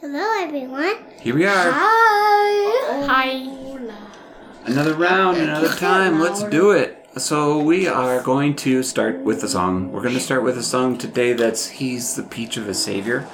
Hello, everyone. Here we are. Hi. Hi. Another round, another time. Let's do it. So we are going to start with a song. We're going to start with a song today that's "He's the Peach of a Savior."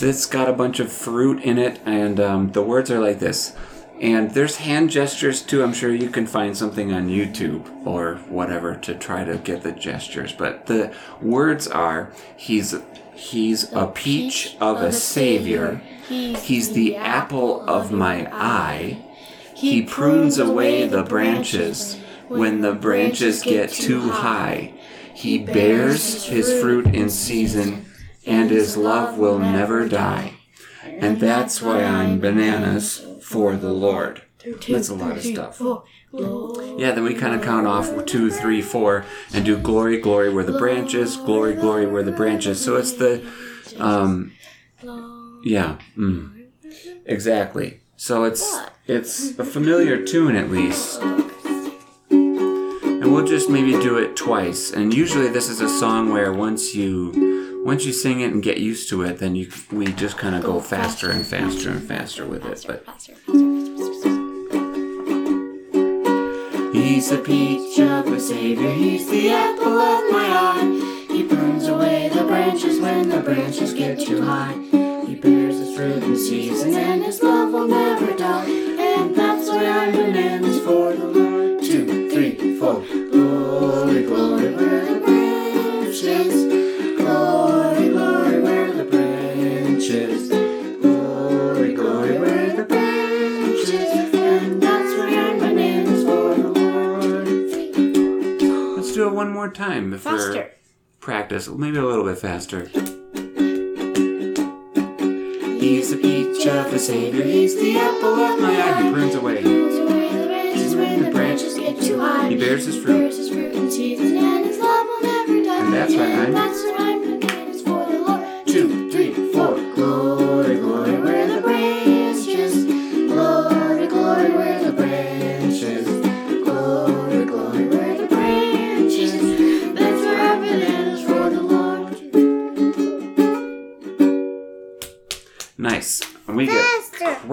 It's got a bunch of fruit in it, and um, the words are like this. And there's hand gestures too. I'm sure you can find something on YouTube or whatever to try to get the gestures. But the words are He's He's a peach of a savior. He's the apple of my eye. He prunes away the branches when the branches get too high. He bears his fruit in season, and his love will never die. And that's why I'm bananas for the Lord. That's a lot of stuff. Yeah, then we kind of count off two, three, four, and do glory, glory where the branches, glory, glory where the branches. So it's the, um, yeah, mm, exactly. So it's it's a familiar tune at least, and we'll just maybe do it twice. And usually this is a song where once you once you sing it and get used to it, then you we just kind of go faster and faster and faster with it. But He's a peach of a savior, he's the apple of my eye. He prunes away the branches when the branches get too high. He bears his fruit in season, and his love will never die. And that's why I'm bananas for the Lord. Two, three, four. Glory, glory, where the branches. Time we're Faster. practice, maybe a little bit faster. He's the peach of the savior, he's the apple of my eye. He. Prunes away the branches when the branches get too high. He bears his fruit. Bears his fruit in and his love will never die. And that's why I'm-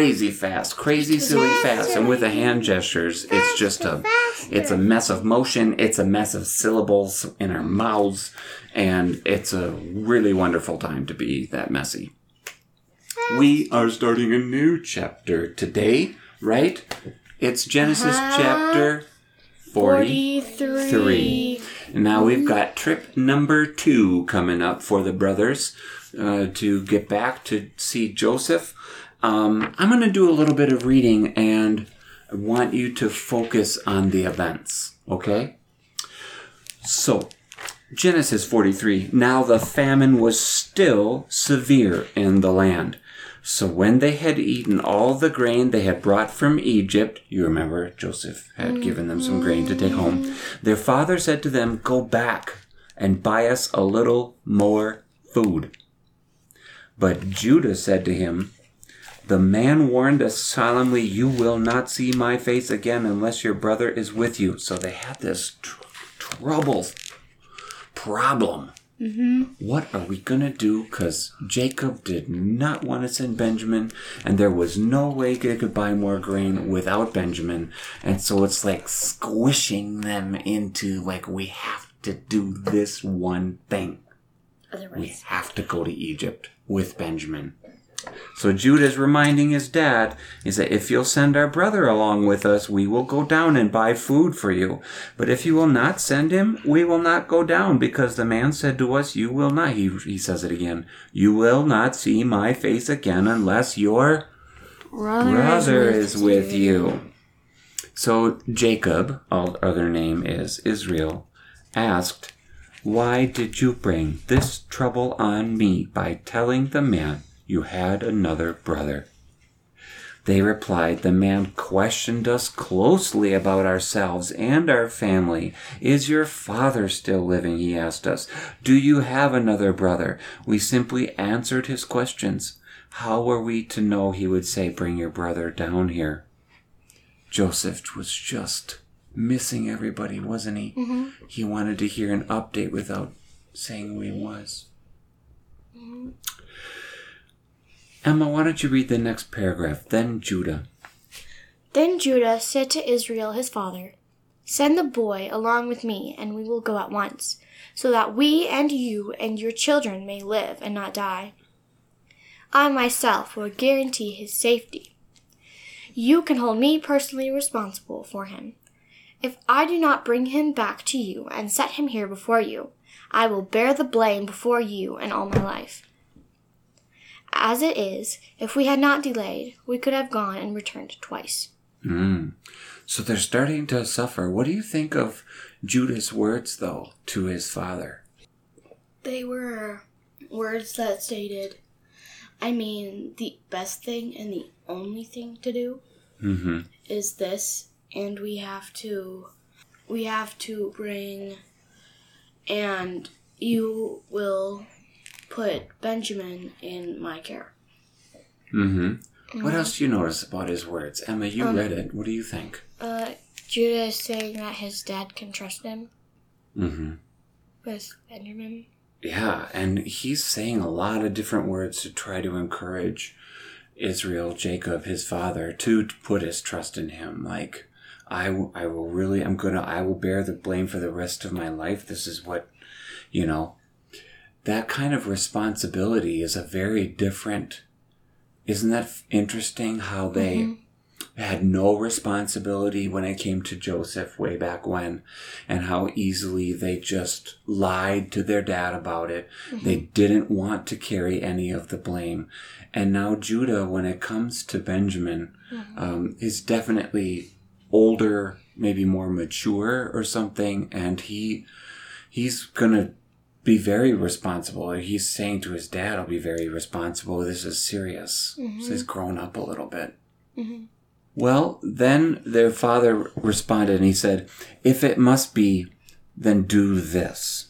crazy fast, crazy silly fast, and with the hand gestures, it's just a, it's a mess of motion. It's a mess of syllables in our mouths, and it's a really wonderful time to be that messy. We are starting a new chapter today, right? It's Genesis chapter forty. 43. three. Now we've got trip number two coming up for the brothers uh, to get back to see Joseph. Um, I'm going to do a little bit of reading and I want you to focus on the events, okay? So, Genesis 43. Now the famine was still severe in the land. So when they had eaten all the grain they had brought from Egypt, you remember Joseph had given them some grain to take home, their father said to them, Go back and buy us a little more food. But Judah said to him, The man warned us solemnly, You will not see my face again unless your brother is with you. So they had this tr- trouble, problem. Mm-hmm. What are we going to do? Because Jacob did not want to send Benjamin, and there was no way they could buy more grain without Benjamin. And so it's like squishing them into, like, we have to do this one thing. Otherwise. We have to go to Egypt with Benjamin. So Judah's reminding his dad is that if you'll send our brother along with us, we will go down and buy food for you. But if you will not send him, we will not go down because the man said to us, you will not, he, he says it again, you will not see my face again unless your Brother, brother is is with you. So Jacob, all other name is Israel, asked, Why did you bring this trouble on me by telling the man you had another brother? They replied, The man questioned us closely about ourselves and our family. Is your father still living? He asked us. Do you have another brother? We simply answered his questions. How were we to know he would say, Bring your brother down here? Joseph was just missing everybody, wasn't he? Mm-hmm. He wanted to hear an update without saying who he was. Mm-hmm. Emma, why don't you read the next paragraph? Then Judah. Then Judah said to Israel his father, Send the boy along with me, and we will go at once, so that we and you and your children may live and not die. I myself will guarantee his safety. You can hold me personally responsible for him. If I do not bring him back to you and set him here before you, I will bear the blame before you and all my life. As it is, if we had not delayed, we could have gone and returned twice. Mm. So they're starting to suffer. What do you think of Judah's words, though, to his father? They were words that stated, I mean, the best thing and the only thing to do Mm-hmm. is this, and we have to, we have to bring, and you will put Benjamin in my care. Mm-hmm. What else do you notice about his words? Emma, you Um, read it. What do you think? Uh, Judah is saying that his dad can trust him Mm-hmm. with Benjamin. Yeah, and he's saying a lot of different words to try to encourage Israel, Jacob, his father, to put his trust in him. Like, I, w- I will really, I'm gonna, I will bear the blame for the rest of my life. This is what, you know, that kind of responsibility is a very different. Isn't that interesting how they mm-hmm. had no responsibility when it came to Joseph way back when, and how easily they just lied to their dad about it. Mm-hmm. They didn't want to carry any of the blame. And now Judah, when it comes to Benjamin, mm-hmm. um, is definitely older, maybe more mature or something, and he he's gonna be very responsible. He's saying to his dad, "I'll be very responsible. This is serious." So he's mm-hmm. grown up a little bit. Mm-hmm. Well, then their father responded and he said, If it must be, then do this.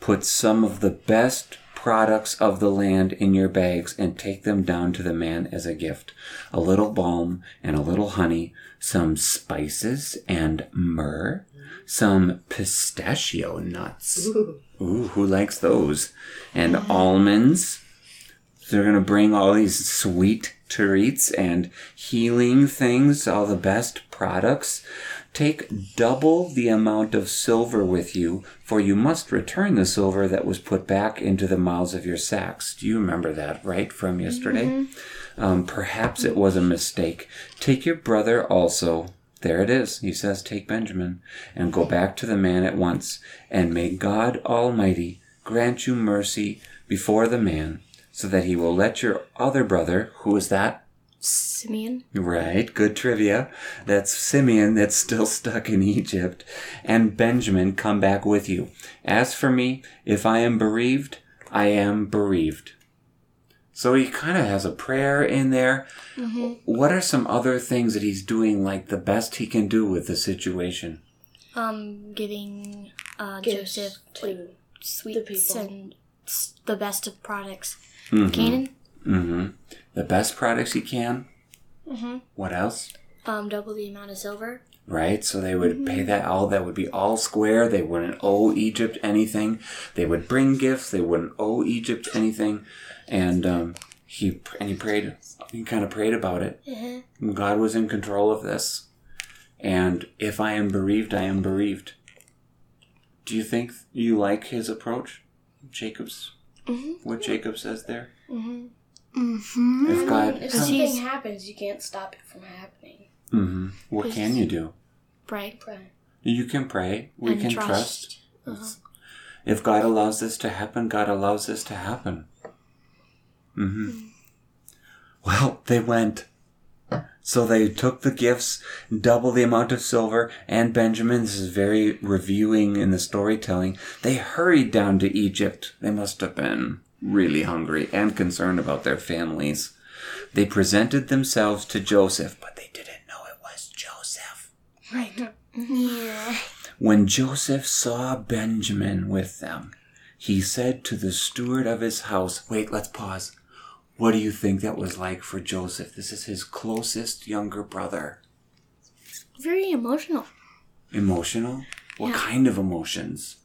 Put some of the best products of the land in your bags and take them down to the man as a gift. A little balm and a little honey, some spices and myrrh, some pistachio nuts. Ooh, who likes those? And almonds. So they're going to bring all these sweet treats and healing things, all the best products. Take double the amount of silver with you, for you must return the silver that was put back into the mouths of your sacks. Do you remember that, right, from yesterday? Um, perhaps it was a mistake. Take your brother also. There it is. He says, Take Benjamin and go back to the man at once. And may God Almighty grant you mercy before the man, so that he will let your other brother, who is that? Simeon. Right, good trivia. That's Simeon that's still stuck in Egypt, and Benjamin come back with you. As for me, if I am bereaved, I am bereaved. So he kind of has a prayer in there. What are some other things that he's doing, like the best he can do with the situation? Um, giving uh, Joseph to like sweets people. and the best of products. Mhm. Canaan. Mm-hmm. The best products he can. Mm-hmm. What else? Um, double the amount of silver. right? So they would pay that all. That would be all square. They wouldn't owe Egypt anything. They would bring gifts. They wouldn't owe Egypt anything. And um, he and he prayed. He kind of prayed about it. God was in control of this. And if I am bereaved, I am bereaved. Do you think you like his approach, Jacob's? What Jacob says there. Mm-hmm. If God, If something he's- happens, you can't stop it from happening. hmm what can you do? Pray Pray. You can pray. We and can trust. trust. If God allows this to happen, God allows this to happen. Hmm Well, they went. So they took the gifts, double the amount of silver, and Benjamin. This is very reviewing in the storytelling. They hurried down to Egypt. They must have been really hungry and concerned about their families. They presented themselves to Joseph, but they didn't know it was Joseph. Yeah. When Joseph saw Benjamin with them, he said to the steward of his house, Wait, let's pause. What do you think that was like for Joseph? This is his closest younger brother. Very emotional. Emotional? What Yeah. kind of emotions?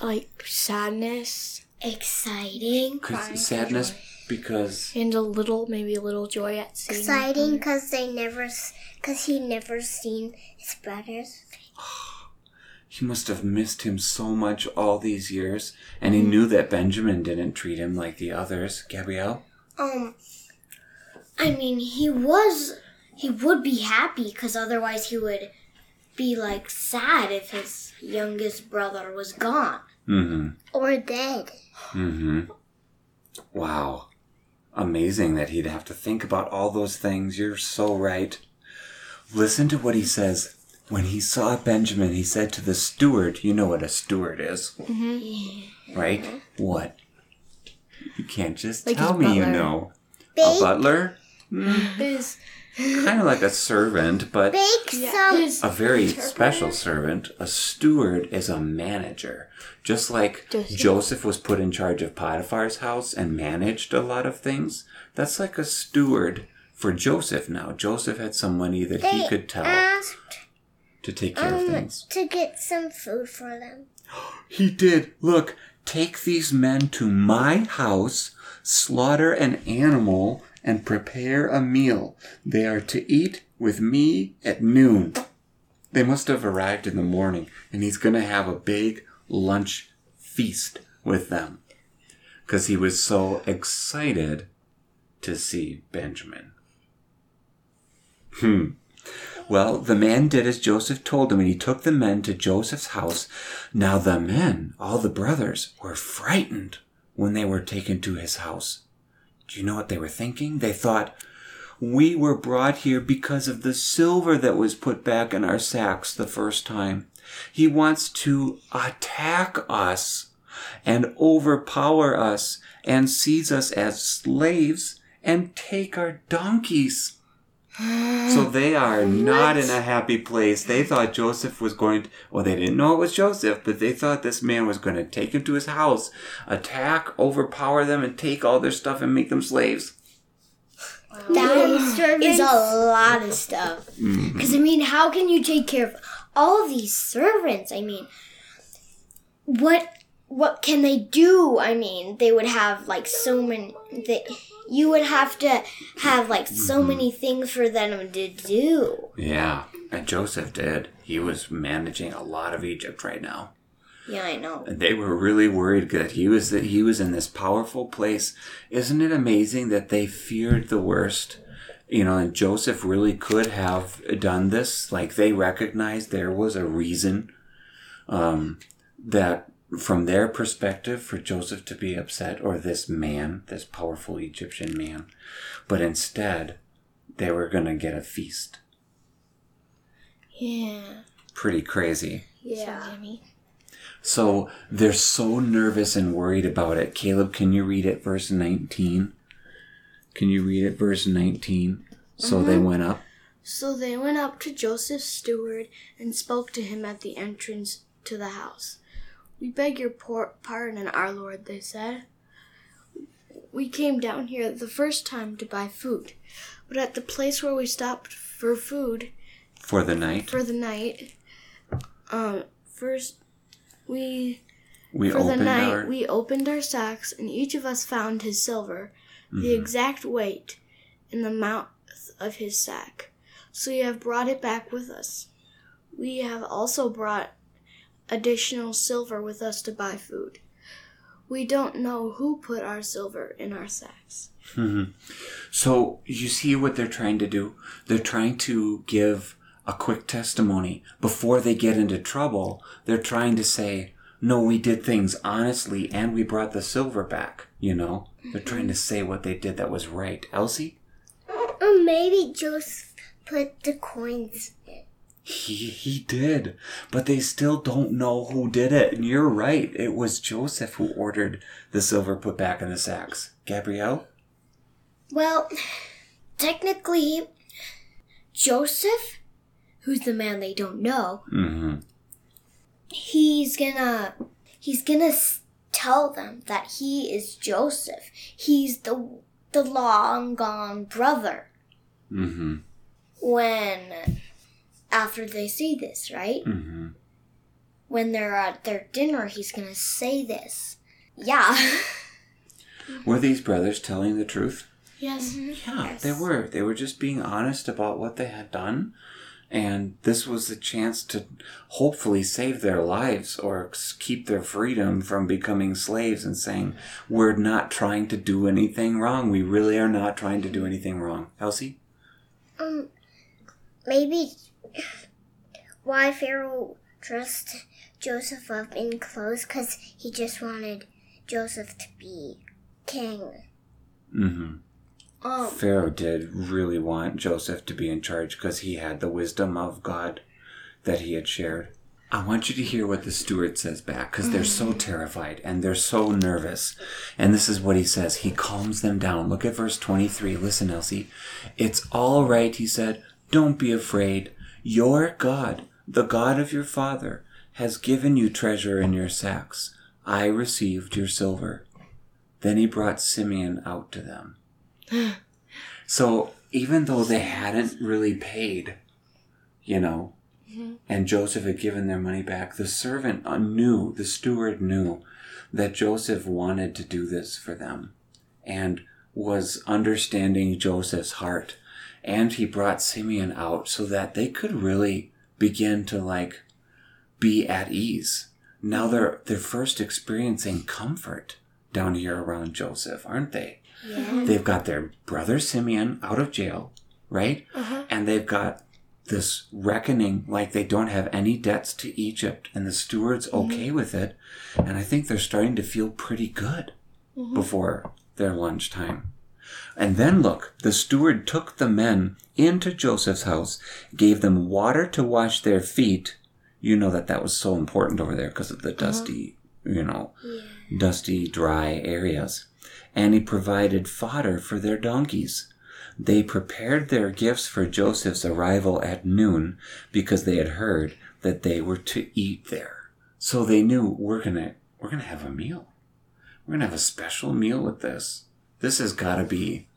Like sadness. Exciting. 'Cause Crying sadness, because And a little, maybe a little joy at seeing. Exciting because they never, because he never seen his brothers. he must have missed him so much all these years, and he knew that Benjamin didn't treat him like the others. Gabrielle? Um, I mean, he was, he would be happy because otherwise he would be like sad if his youngest brother was gone Mm-hmm. or dead. Mm-hmm. Wow. Amazing that he'd have to think about all those things. You're so right. Listen to what he says. When he saw Benjamin, he said to the steward, you know what a steward is, mm-hmm. right? What? You can't just Like tell his me you butler. know. A Bake, butler? His, Kind of like a servant, but bake some. a very special servant. A steward is a manager. Just like Joseph. Joseph was put in charge of Potiphar's house and managed a lot of things, that's like a steward for Joseph now. Joseph had some money that he could tell asked to take care of um, things. to get some food for them. He did. Look, take these men to my house, slaughter an animal, and prepare a meal. They are to eat with me at noon. They must have arrived in the morning, and he's going to have a big lunch feast with them because he was so excited to see Benjamin. Hmm. Well, the man did as Joseph told him, and he took the men to Joseph's house. Now the men, all the brothers, were frightened when they were taken to his house. Do you know what they were thinking? They thought, we were brought here because of the silver that was put back in our sacks the first time. He wants to attack us and overpower us and seize us as slaves and take our donkeys. So they are not in a happy place. They thought Joseph was going to, well, they didn't know it was Joseph, but they thought this man was going to take him to his house, attack, overpower them, and take all their stuff and make them slaves. That is a lot of stuff. Mm-hmm. Because I mean, how can you take care of all these servants? I mean, what what can they do? I mean, they would have like so many. They, you would have to have like so many things for them to do. Yeah, and Joseph did. He was managing a lot of Egypt right now. Yeah, I know. And they were really worried that he was that he was in this powerful place. Isn't it amazing that they feared the worst? You know, and Joseph really could have done this. Like they recognized there was a reason um, that, from their perspective, for Joseph to be upset, or this man, this powerful Egyptian man, but instead they were going to get a feast. yeah. Pretty crazy. Yeah. Jimmy. So they're so nervous and worried about it. Caleb, can you read it, verse 19? Can you read it, verse 19? So they mm-hmm. went up. So they went up to Joseph's steward and spoke to him at the entrance to the house. We beg your pardon, our lord, they said. We came down here the first time to buy food, but at the place where we stopped for food for the night. for the night, um, first we We for the night our. we opened our sacks, and each of us found his silver, the exact weight, in the mouth of his sack. So we have brought it back with us. We have also brought additional silver with us to buy food. We don't know who put our silver in our sacks. Mm-hmm. So you see what they're trying to do? They're trying to give a quick testimony before they get into trouble. They're trying to say, no, we did things honestly and we brought the silver back. You know, they're trying to say what they did that was right. Elsie? Or maybe Joseph put the coins in. He he did, but they still don't know who did it. And you're right; it was Joseph who ordered the silver put back in the sacks. Gabrielle, Well, technically, Joseph, who's the man they don't know, mm-hmm. he's gonna he's gonna s- tell them that he is Joseph. He's the the long gone brother. Mm-hmm. When after they see this, right? Mm-hmm. When they're at their dinner, he's gonna say this. Yeah. Were these brothers telling the truth? Yes. Yeah, they were. They were just being honest about what they had done. And this was the chance to hopefully save their lives or keep their freedom from becoming slaves and saying, We're not trying to do anything wrong. We really are not trying to do anything wrong. Elsie? Um, maybe why Pharaoh dressed Joseph up in clothes because he just wanted Joseph to be king. Mm-hmm. Um, Pharaoh did really want Joseph to be in charge because he had the wisdom of God that he had shared. I want you to hear what the steward says back because they're so terrified and they're so nervous. And this is what he says. He calms them down. Look at verse 23. Listen, Elsie. It's all right, he said. Don't be afraid. Your God, the God of your father, has given you treasure in your sacks. I received your silver. Then he brought Simeon out to them. So even though they hadn't really paid, you know, and Joseph had given their money back, the servant uh, knew, the steward knew that Joseph wanted to do this for them and was understanding Joseph's heart. And he brought Simeon out so that they could really begin to like be at ease. Now they're they're first experiencing comfort down here around Joseph, aren't they? Yeah. They've got their brother Simeon out of jail, right? Uh-huh. And they've got this reckoning like they don't have any debts to Egypt and the steward's okay with it. And I think they're starting to feel pretty good before their lunchtime. And then look, the steward took the men into Joseph's house, gave them water to wash their feet. You know that that was so important over there because of the uh-huh. dusty, you know, dusty, dry areas. And he provided fodder for their donkeys. They prepared their gifts for Joseph's arrival at noon because they had heard that they were to eat there. So they knew we're gonna we're gonna have a meal. We're gonna have a special meal with this. This has gotta be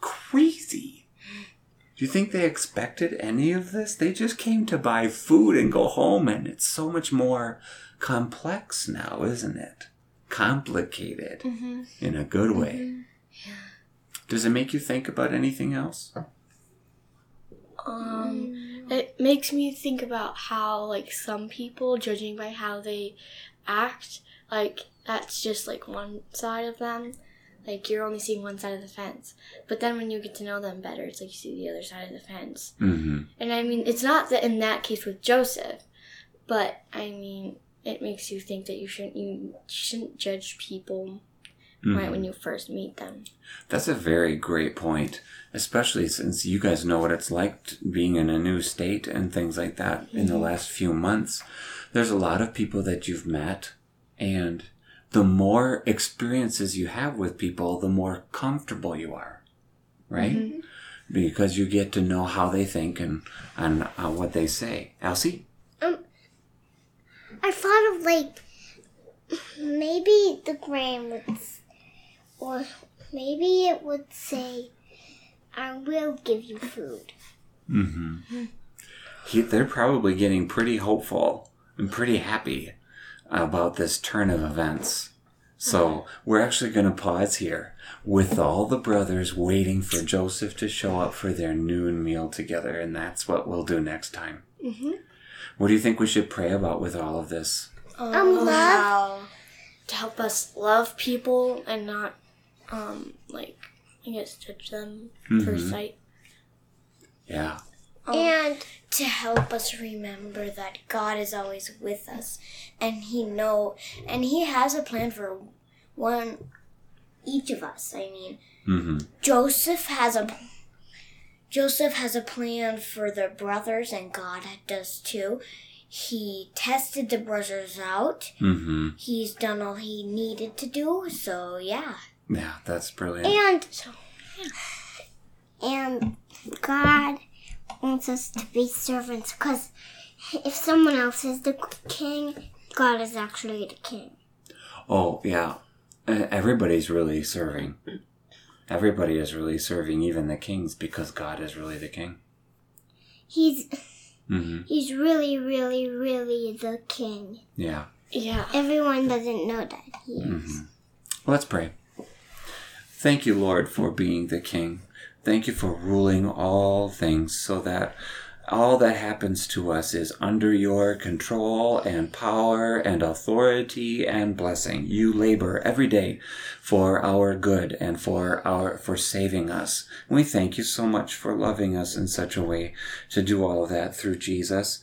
crazy. Do you think they expected any of this? They just came to buy food and go home, and it's so much more complex now, isn't it? Complicated in a good way. Does it make you think about anything else? Um, it makes me think about how like some people, judging by how they act, like that's just like one side of them. Like you're only seeing one side of the fence. But then when you get to know them better, it's like you see the other side of the fence. Mm-hmm. And I mean, it's not that in that case with Joseph, but I mean, it makes you think that you shouldn't you shouldn't judge people right when you first meet them. That's a very great point, especially since you guys know what it's like being in a new state and things like that in the last few months. There's a lot of people that you've met, and the more experiences you have with people, the more comfortable you are, right? Because you get to know how they think and, and uh, what they say. Elsie? um, I thought of like maybe the gram would, or maybe it would say, "I will give you food." Mm-hmm. He, they're probably getting pretty hopeful and pretty happy about this turn of events. So we're actually going to pause here with all the brothers waiting for Joseph to show up for their noon meal together, and that's what we'll do next time. Mm-hmm. What do you think we should pray about with all of this? Um, love. How To help us love people and not, um, like I guess judge them first Mhm. sight. Yeah. And to help us remember that God is always with us and he know and he has a plan for one each of us. I mean, Mm-hmm. Joseph has a Joseph has a plan for the brothers and God does too. He tested the brothers out. Mm-hmm. He's done all he needed to do. So, yeah. Yeah, that's brilliant. and so and God wants us to be servants because if someone else is the king, God is actually the king. Oh, yeah. Uh, Everybody's really serving. Everybody is really serving, even the kings, because God is really the king. He's Mm-hmm. he's really, really, really the king. Yeah. Yeah. Everyone doesn't know that he is. Mm-hmm. Let's pray. Thank you, Lord, for being the King. Thank you for ruling all things so that all that happens to us is under your control and power and authority and blessing. You labor every day for our good and for our for saving us. We thank you so much for loving us in such a way to do all of that through Jesus.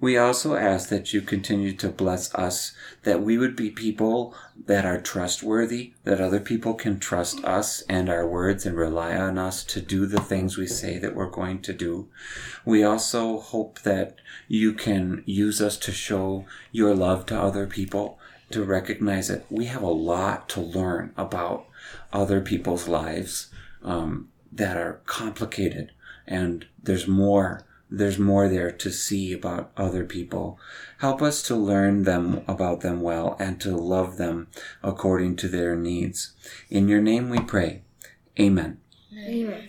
We also ask that you continue to bless us, that we would be people that are trustworthy, that other people can trust us and our words and rely on us to do the things we say that we're going to do. We also hope that you can use us to show your love to other people, to recognize that we have a lot to learn about other people's lives um, that are complicated and there's more there's more there to see about other people. Help us to learn them about them well and to love them according to their needs. In your name we pray. Amen. Amen.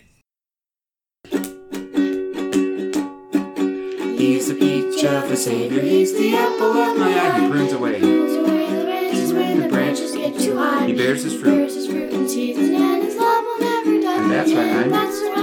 He's the peach of the Savior, he's the apple of my eye. He prunes away. Branches when the branches get too high. He bears his fruit. He bears his fruit and seasons, and his love will never die. And that's why I'm.